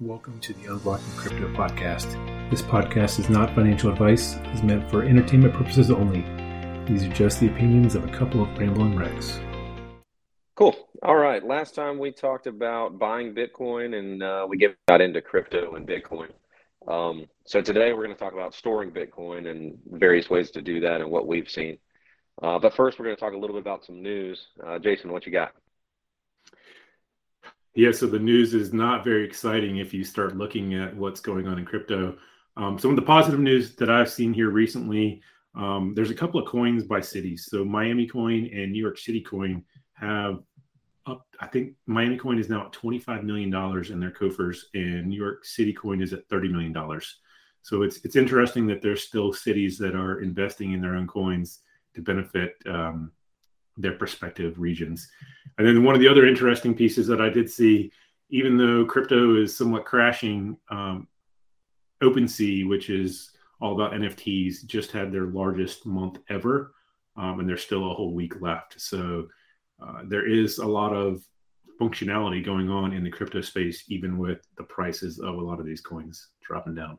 Welcome to the Unblocking Crypto podcast. This podcast is not financial advice, is meant for entertainment purposes only. These are just the opinions of a couple of rambling wrecks. Cool. All right. Last time we talked about buying Bitcoin and uh, we got into crypto and Bitcoin. Um, so today we're going to talk about storing Bitcoin and various ways to do that and what we've seen. Uh, but first, we're going to talk a little bit about some news. Uh, Jason, what you got? Yeah, so the news is not very exciting if you start looking at what's going on in crypto. Um, some of the positive news that I've seen here recently, um, there's a couple of coins by cities. So Miami Coin and New York City Coin have up. I think Miami Coin is now at 25 million dollars in their coffers, and New York City Coin is at 30 million dollars. So it's it's interesting that there's still cities that are investing in their own coins to benefit um, their respective regions. And then one of the other interesting pieces that I did see, even though crypto is somewhat crashing, um, OpenSea, which is all about NFTs, just had their largest month ever, um, and there's still a whole week left. So uh, there is a lot of functionality going on in the crypto space, even with the prices of a lot of these coins dropping down.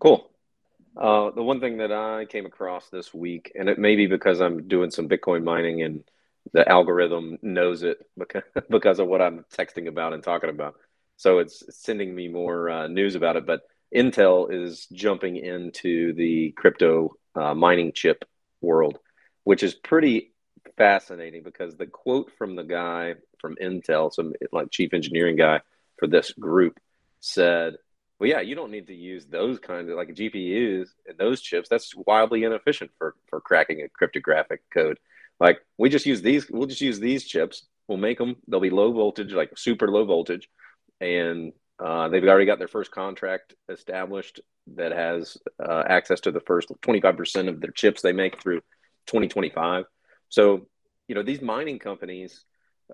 Cool. Uh, the one thing that I came across this week, and it may be because I'm doing some Bitcoin mining and the algorithm knows it because, because of what I'm texting about and talking about. So it's sending me more uh, news about it. But Intel is jumping into the crypto uh, mining chip world, which is pretty fascinating because the quote from the guy from Intel, some like chief engineering guy for this group, said well, yeah, you don't need to use those kinds of like GPUs and those chips. That's wildly inefficient for for cracking a cryptographic code. Like we just use these. We'll just use these chips. We'll make them. They'll be low voltage, like super low voltage, and uh, they've already got their first contract established that has uh, access to the first 25% of their chips they make through 2025. So, you know, these mining companies,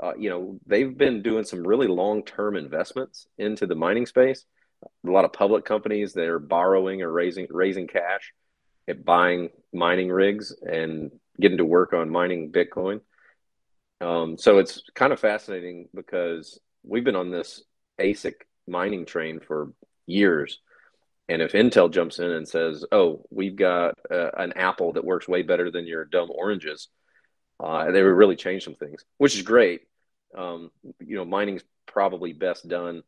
uh, you know, they've been doing some really long term investments into the mining space a lot of public companies that are borrowing or raising raising cash at buying mining rigs and getting to work on mining Bitcoin. Um, so it's kind of fascinating because we've been on this ASIC mining train for years. And if Intel jumps in and says, "Oh, we've got uh, an apple that works way better than your dumb oranges," uh, they would really change some things, which is great. Um, you know, mining's probably best done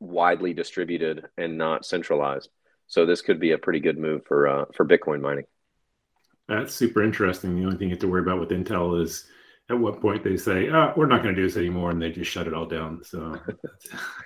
widely distributed and not centralized. So this could be a pretty good move for uh, for Bitcoin mining. That's super interesting. The only thing you have to worry about with Intel is at what point they say, oh, "We're not going to do this anymore," and they just shut it all down. So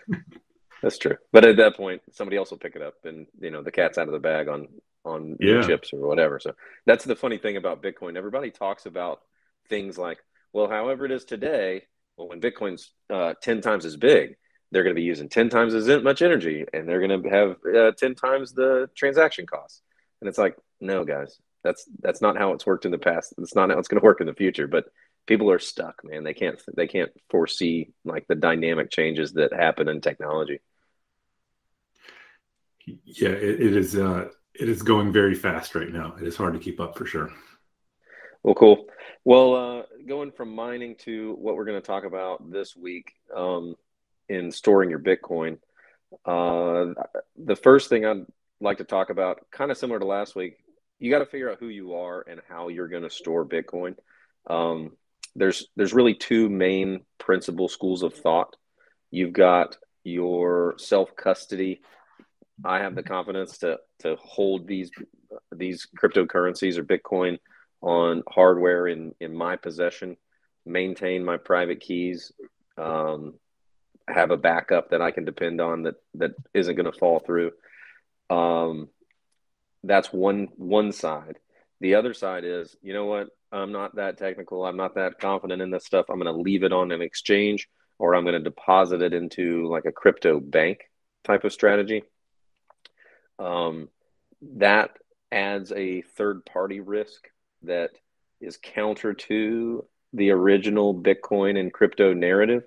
that's true. But at that point, somebody else will pick it up, and you know the cat's out of the bag on on yeah. chips or whatever. So that's the funny thing about Bitcoin. Everybody talks about things like, well, however it is today. Well, when Bitcoin's uh, ten times as big, they're going to be using 10 times as much energy and they're going to have uh, 10 times the transaction costs. And it's like no guys that's that's not how it's worked in the past. It's not how it's going to work in the future but people are stuck man. They can't they can't foresee like the dynamic changes that happen in technology. Yeah it, it is uh it is going very fast right now. It is hard to keep up for sure. Well cool. Well uh going from mining to what we're going to talk about this week um in storing your Bitcoin. Uh, the first thing I'd like to talk about, kind of similar to last week, you got to figure out who you are and how you're going to store Bitcoin. Um, there's there's really two main principal schools of thought. You've got your self custody. I have the confidence to to hold these these cryptocurrencies or Bitcoin on hardware in in my possession, maintain my private keys, um, have a backup that I can depend on that that isn't going to fall through. Um, that's one one side. The other side is, you know what? I'm not that technical. I'm not that confident in this stuff. I'm going to leave it on an exchange, or I'm going to deposit it into like a crypto bank type of strategy. Um, that adds a third party risk that is counter to the original Bitcoin and crypto narrative.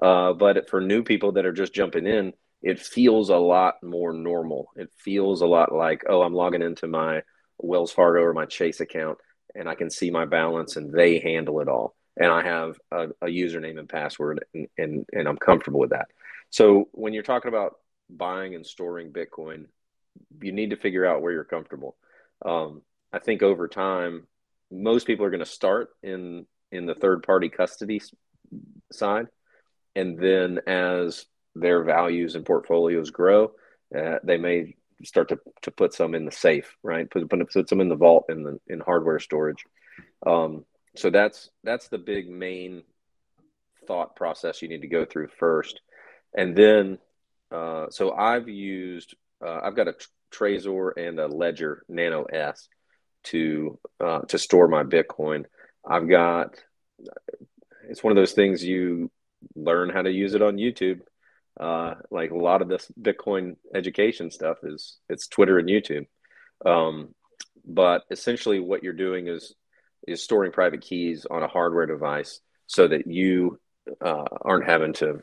Uh, but for new people that are just jumping in, it feels a lot more normal. It feels a lot like, oh, I'm logging into my Wells Fargo or my Chase account and I can see my balance and they handle it all. And I have a, a username and password and, and, and I'm comfortable with that. So when you're talking about buying and storing Bitcoin, you need to figure out where you're comfortable. Um, I think over time, most people are going to start in in the third party custody side, and then as their values and portfolios grow, uh, they may start to, to put some in the safe, right? Put, put, put some in the vault in the in hardware storage. Um, so that's that's the big main thought process you need to go through first, and then uh, so I've used uh, I've got a Trezor and a Ledger Nano S to uh, to store my Bitcoin. I've got it's one of those things you learn how to use it on YouTube. Uh, like a lot of this Bitcoin education stuff is it's Twitter and YouTube. Um, but essentially, what you're doing is is storing private keys on a hardware device so that you uh, aren't having to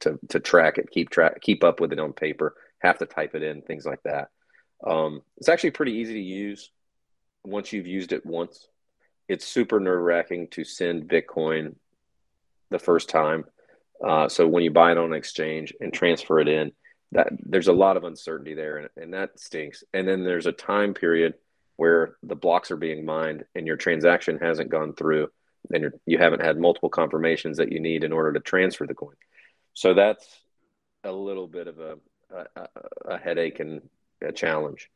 to to track it, keep track, keep up with it on paper, have to type it in, things like that. Um, it's actually pretty easy to use once you've used it once. It's super nerve wracking to send Bitcoin the first time. Uh, so when you buy it on an exchange and transfer it in, that there's a lot of uncertainty there, and, and that stinks. And then there's a time period where the blocks are being mined and your transaction hasn't gone through, and you're, you haven't had multiple confirmations that you need in order to transfer the coin. So that's a little bit of a, a, a headache and a challenge.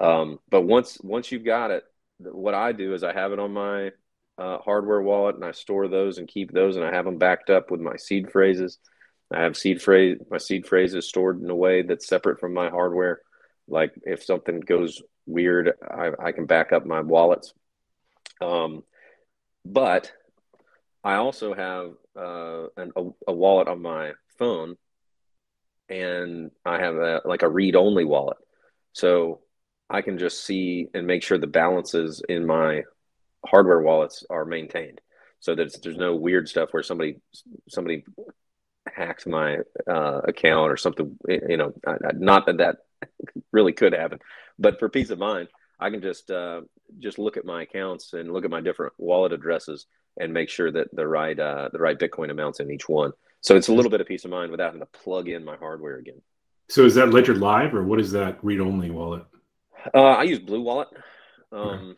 Um, but once once you've got it, what I do is I have it on my uh, hardware wallet and I store those and keep those and I have them backed up with my seed phrases. I have seed phrase my seed phrases stored in a way that's separate from my hardware. Like if something goes weird, I, I can back up my wallets. Um, but I also have uh, an, a, a wallet on my phone, and I have a, like a read only wallet. So I can just see and make sure the balances in my hardware wallets are maintained so that there's no weird stuff where somebody somebody hacks my uh, account or something you know not that that really could happen but for peace of mind i can just uh, just look at my accounts and look at my different wallet addresses and make sure that the right uh, the right bitcoin amounts in each one. So it's a little bit of peace of mind without having to plug in my hardware again. So is that ledger live or what is that read only wallet? Uh, i use BlueWallet. Um,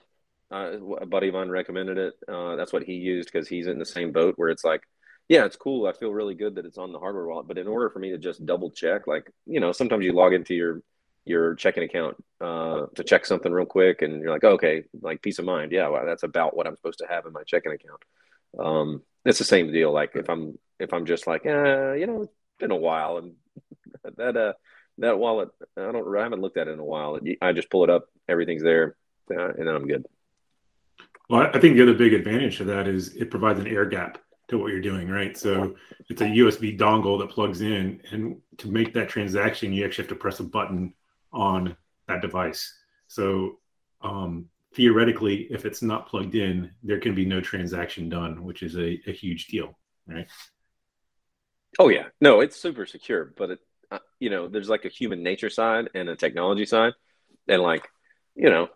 uh, a buddy of mine recommended it. Uh, that's what he used because he's in the same boat where it's like, yeah, it's cool. I feel really good that it's on the hardware wallet. But in order for me to just double check, like you know, sometimes you log into your your checking account uh, to check something real quick, and you're like, oh, okay, like peace of mind. Yeah, well, that's about what I'm supposed to have in my checking account. Um, it's the same deal. Like if I'm if I'm just like, eh, you know, it's been a while, and that uh that wallet, I don't, I haven't looked at it in a while. I just pull it up, everything's there, uh, and then I'm good. Well, I think the other big advantage to that is it provides an air gap to what you're doing, right? So it's a USB dongle that plugs in, and to make that transaction, you actually have to press a button on that device. So um, theoretically, if it's not plugged in, there can be no transaction done, which is a, a huge deal, right? Oh yeah, no, it's super secure, but it, uh, you know, there's like a human nature side and a technology side, and like, you know,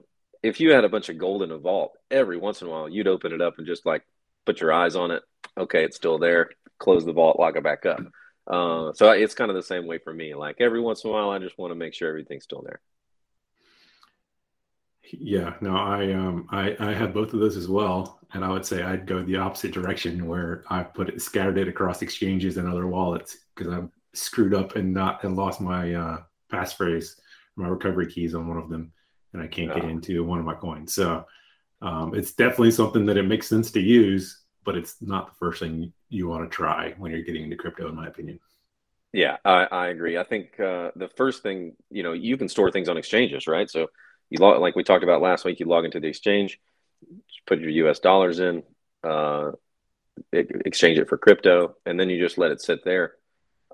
if you had a bunch of gold in a vault, every once in a while you'd open it up and just like put your eyes on it. Okay, it's still there. Close the vault, lock it back up. Uh, so it's kind of the same way for me. Like every once in a while, I just want to make sure everything's still there. Yeah, no, I um I I have both of those as well, and I would say I'd go the opposite direction where I put it scattered it across exchanges and other wallets because I'm screwed up and not and lost my uh, passphrase, my recovery keys on one of them and I can't get into one of my coins. So um, it's definitely something that it makes sense to use, but it's not the first thing you want to try when you're getting into crypto, in my opinion. Yeah, I, I agree. I think uh, the first thing, you know, you can store things on exchanges, right? So you log, like we talked about last week, you log into the exchange, put your US dollars in, uh, exchange it for crypto, and then you just let it sit there.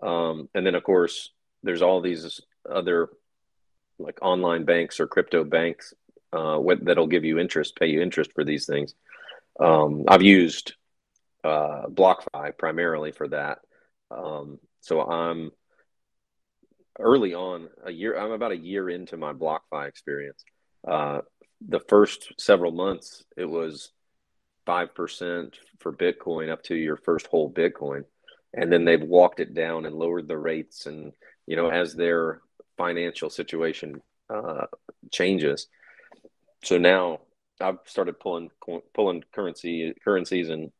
Um, and then, of course, there's all these other like online banks or crypto banks uh, that'll give you interest, pay you interest for these things. Um, I've used uh, BlockFi primarily for that. Um, so I'm early on a year. I'm about a year into my BlockFi experience. Uh, the first several months, it was five percent for Bitcoin up to your first whole Bitcoin, and then they've walked it down and lowered the rates. And you know, as their financial situation uh, changes, so now I've started pulling pulling currency currencies and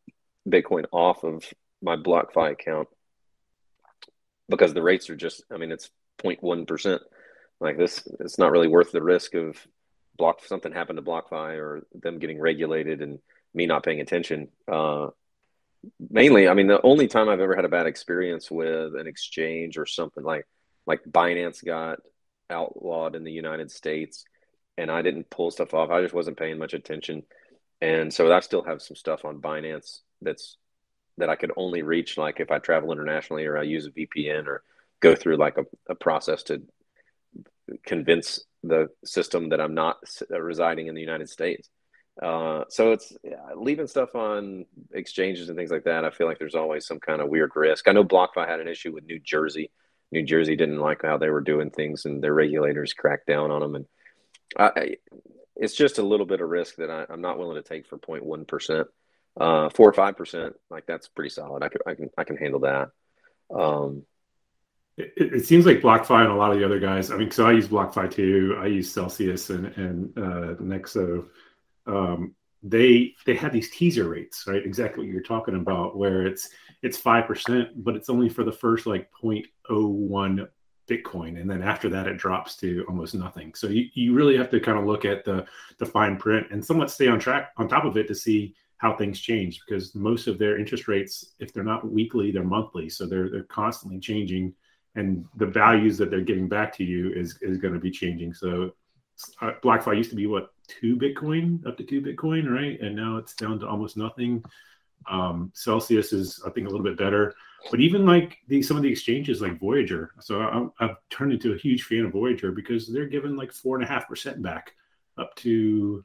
Bitcoin off of my BlockFi account because the rates are just I mean it's 0.1 percent. Like this, it's not really worth the risk of block something happened to BlockFi or them getting regulated and me not paying attention. Uh, mainly, I mean, the only time I've ever had a bad experience with an exchange or something like like Binance got outlawed in the United States and I didn't pull stuff off. I just wasn't paying much attention. And so I still have some stuff on Binance that's that I could only reach like if I travel internationally or I use a VPN or go through like a, a process to convince the system that I'm not residing in the United States. Uh, so it's yeah, leaving stuff on exchanges and things like that. I feel like there's always some kind of weird risk. I know BlockFi had an issue with New Jersey. New Jersey didn't like how they were doing things, and their regulators cracked down on them. And I, it's just a little bit of risk that I, am not willing to take for 0.1 percent. Uh, four or five percent, like that's pretty solid. I can I can I can handle that. Um, it, it, seems like BlockFi and a lot of the other guys. I mean, so I use BlockFi too. I use Celsius and and uh, Nexo. Um, they they have these teaser rates, right? Exactly what you're talking about, where it's it's five percent, but it's only for the first like 0.01 Bitcoin, and then after that it drops to almost nothing. So you, you really have to kind of look at the the fine print and somewhat stay on track on top of it to see how things change because most of their interest rates, if they're not weekly, they're monthly, so they're they're constantly changing, and the values that they're giving back to you is is going to be changing. So uh, BlockFi used to be what two Bitcoin up to two Bitcoin, right? And now it's down to almost nothing. Um, Celsius is, I think, a little bit better. But even like the, some of the exchanges like Voyager, so I, I've turned into a huge fan of Voyager because they're giving like four and a half percent back up to,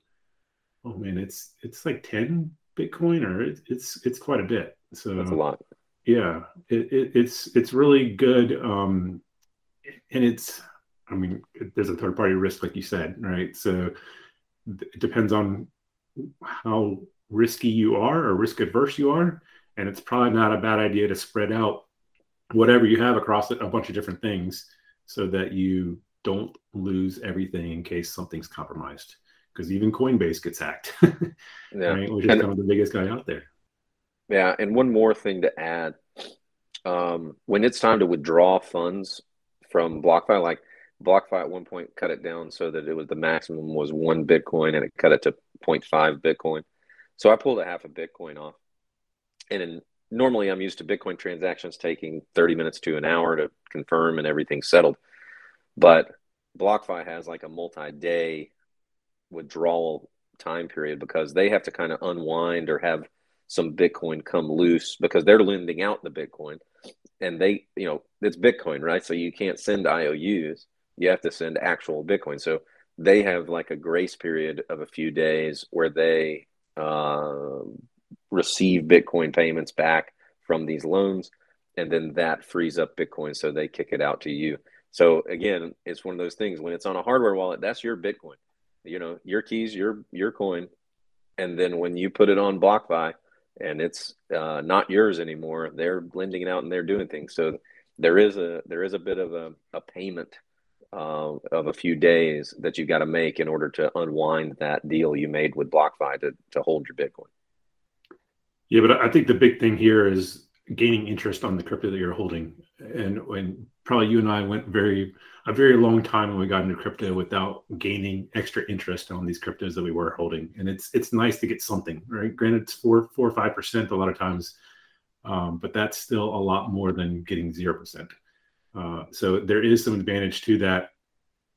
oh man, it's it's like ten Bitcoin or it, it's it's quite a bit. So that's a lot. Yeah, it, it, it's it's really good, um, and it's I mean, there's a third party risk, like you said, right? So it depends on how risky you are or risk adverse you are. And it's probably not a bad idea to spread out whatever you have across a bunch of different things so that you don't lose everything in case something's compromised. Because even Coinbase gets hacked, yeah. right? which is kind of the biggest guy out there. Yeah. And one more thing to add um, when it's time to withdraw funds from BlockFi, like BlockFi at one point cut it down so that it was the maximum was one Bitcoin and it cut it to 0.5 Bitcoin. So I pulled a half a Bitcoin off. And in, normally I'm used to Bitcoin transactions taking 30 minutes to an hour to confirm and everything settled. But BlockFi has like a multi day withdrawal time period because they have to kind of unwind or have some Bitcoin come loose because they're lending out the Bitcoin and they, you know, it's Bitcoin, right? So you can't send IOUs, you have to send actual Bitcoin. So they have like a grace period of a few days where they uh, receive Bitcoin payments back from these loans, and then that frees up Bitcoin, so they kick it out to you. So again, it's one of those things when it's on a hardware wallet, that's your Bitcoin. You know, your keys, your your coin, and then when you put it on BlockFi and it's uh, not yours anymore, they're lending it out and they're doing things. So there is a there is a bit of a, a payment uh, of a few days that you've got to make in order to unwind that deal you made with BlockFi to, to hold your Bitcoin. Yeah, but I think the big thing here is gaining interest on the crypto that you're holding. And when probably you and I went very a very long time when we got into crypto without gaining extra interest on these cryptos that we were holding. And it's it's nice to get something, right? Granted, it's four four or five percent a lot of times, um, but that's still a lot more than getting zero percent. Uh, so there is some advantage to that.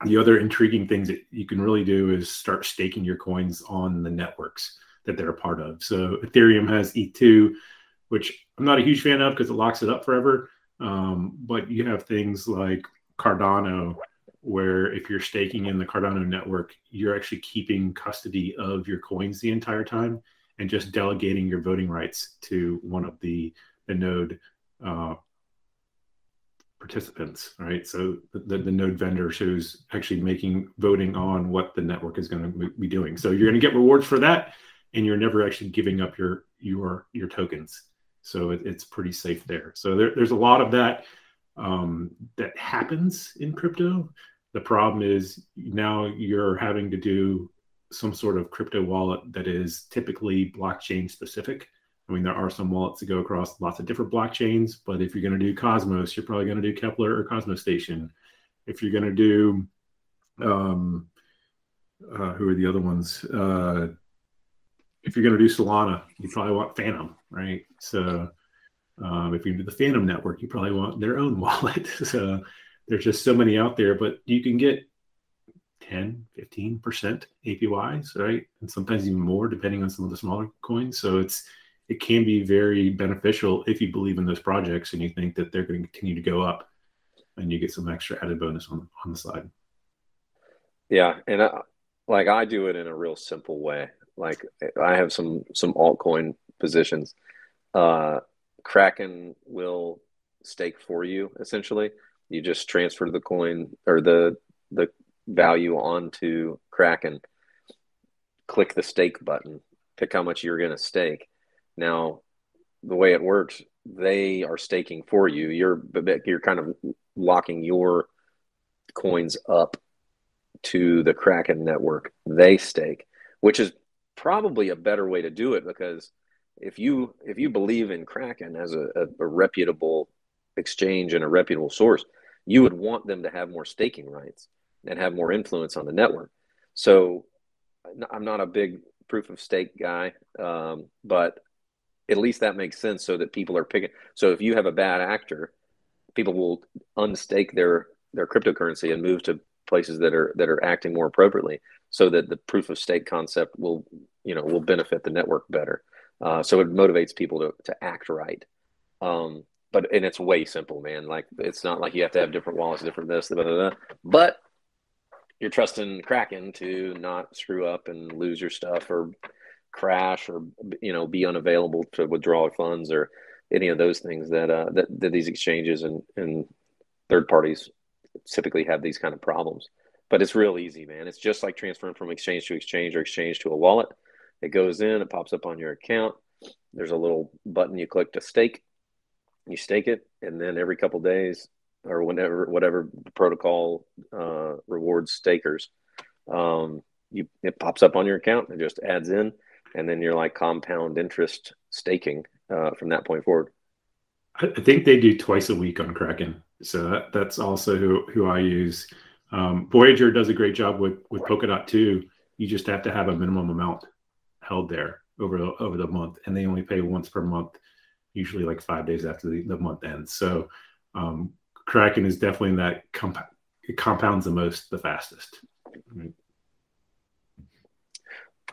The other intriguing things that you can really do is start staking your coins on the networks that they're a part of. So Ethereum has E2, which I'm not a huge fan of because it locks it up forever. Um, but you have things like Cardano, where if you're staking in the Cardano network, you're actually keeping custody of your coins the entire time and just delegating your voting rights to one of the the node uh, participants, right? So the, the node vendor who's actually making voting on what the network is going to be doing. So you're going to get rewards for that, and you're never actually giving up your your your tokens. so it, it's pretty safe there. So there, there's a lot of that um, that happens in crypto. The problem is now you're having to do some sort of crypto wallet that is typically blockchain specific. I mean, there are some wallets that go across lots of different blockchains, but if you're going to do Cosmos, you're probably going to do Keplr or Cosmostation. If you're going to do, um, uh, who are the other ones? Uh, if you're going to do Solana, you probably want Phantom, right? So um, if you do the Phantom network, you probably want their own wallet. so there's just so many out there, but you can get 10, 15% APYs, right? And sometimes even more depending on some of the smaller coins. So it's it can be very beneficial if you believe in those projects and you think that they're going to continue to go up and you get some extra added bonus on on the side. Yeah, and I, like I do it in a real simple way. Like I have some some altcoin positions. Uh, Kraken will stake for you essentially. You just transfer the coin or the the value onto Kraken. Click the stake button. Pick how much you're going to stake. Now, the way it works, they are staking for you. You're you're kind of locking your coins up to the Kraken network. They stake, which is probably a better way to do it because if you if you believe in Kraken as a, a, a, reputable exchange and a reputable source, you would want them to have more staking rights and have more influence on the network. So I'm not a big proof of stake guy, um, but at least that makes sense so that people are picking. So if you have a bad actor, people will unstake their their cryptocurrency and move to places that are that are acting more appropriately so that the proof of stake concept will you know will benefit the network better uh, so it motivates people to, to act right um, but and it's way simple man like it's not like you have to have different wallets different this blah, blah, blah. but you're trusting kraken to not screw up and lose your stuff or crash or you know be unavailable to withdraw funds or any of those things that uh, that, that these exchanges and, and third parties typically have these kind of problems. But it's real easy, man. It's just like transferring from exchange to exchange or exchange to a wallet. It goes in, it pops up on your account. There's a little button you click to stake. You stake it, and then every couple days or whenever whatever protocol uh, rewards stakers, um, you it pops up on your account. It just adds in, and then you're like compound interest staking uh, from that point forward. I think they do twice a week on Kraken. So that, that's also who, who I use. Um, Voyager does a great job with with Polkadot too. You just have to have a minimum amount held there over over the month, and they only pay once per month, usually like five days after the, the month ends. So um, Kraken is definitely in that comp- it compounds the most, the fastest.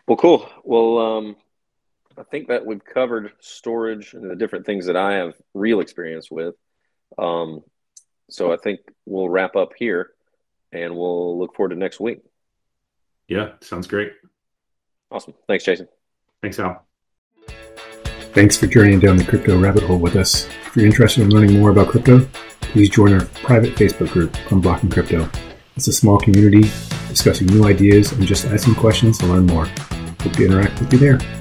Well, cool. Well, um, I think that we've covered storage and the different things that I have real experience with. Um, so I think we'll wrap up here and we'll look forward to next week. Yeah, sounds great. Awesome. Thanks, Jason. Thanks, Al. Thanks for journeying down the crypto rabbit hole with us. If you're interested in learning more about crypto, please join our private Facebook group, Unblocking Crypto. It's a small community discussing new ideas and just asking questions to learn more. Hope to interact with you there.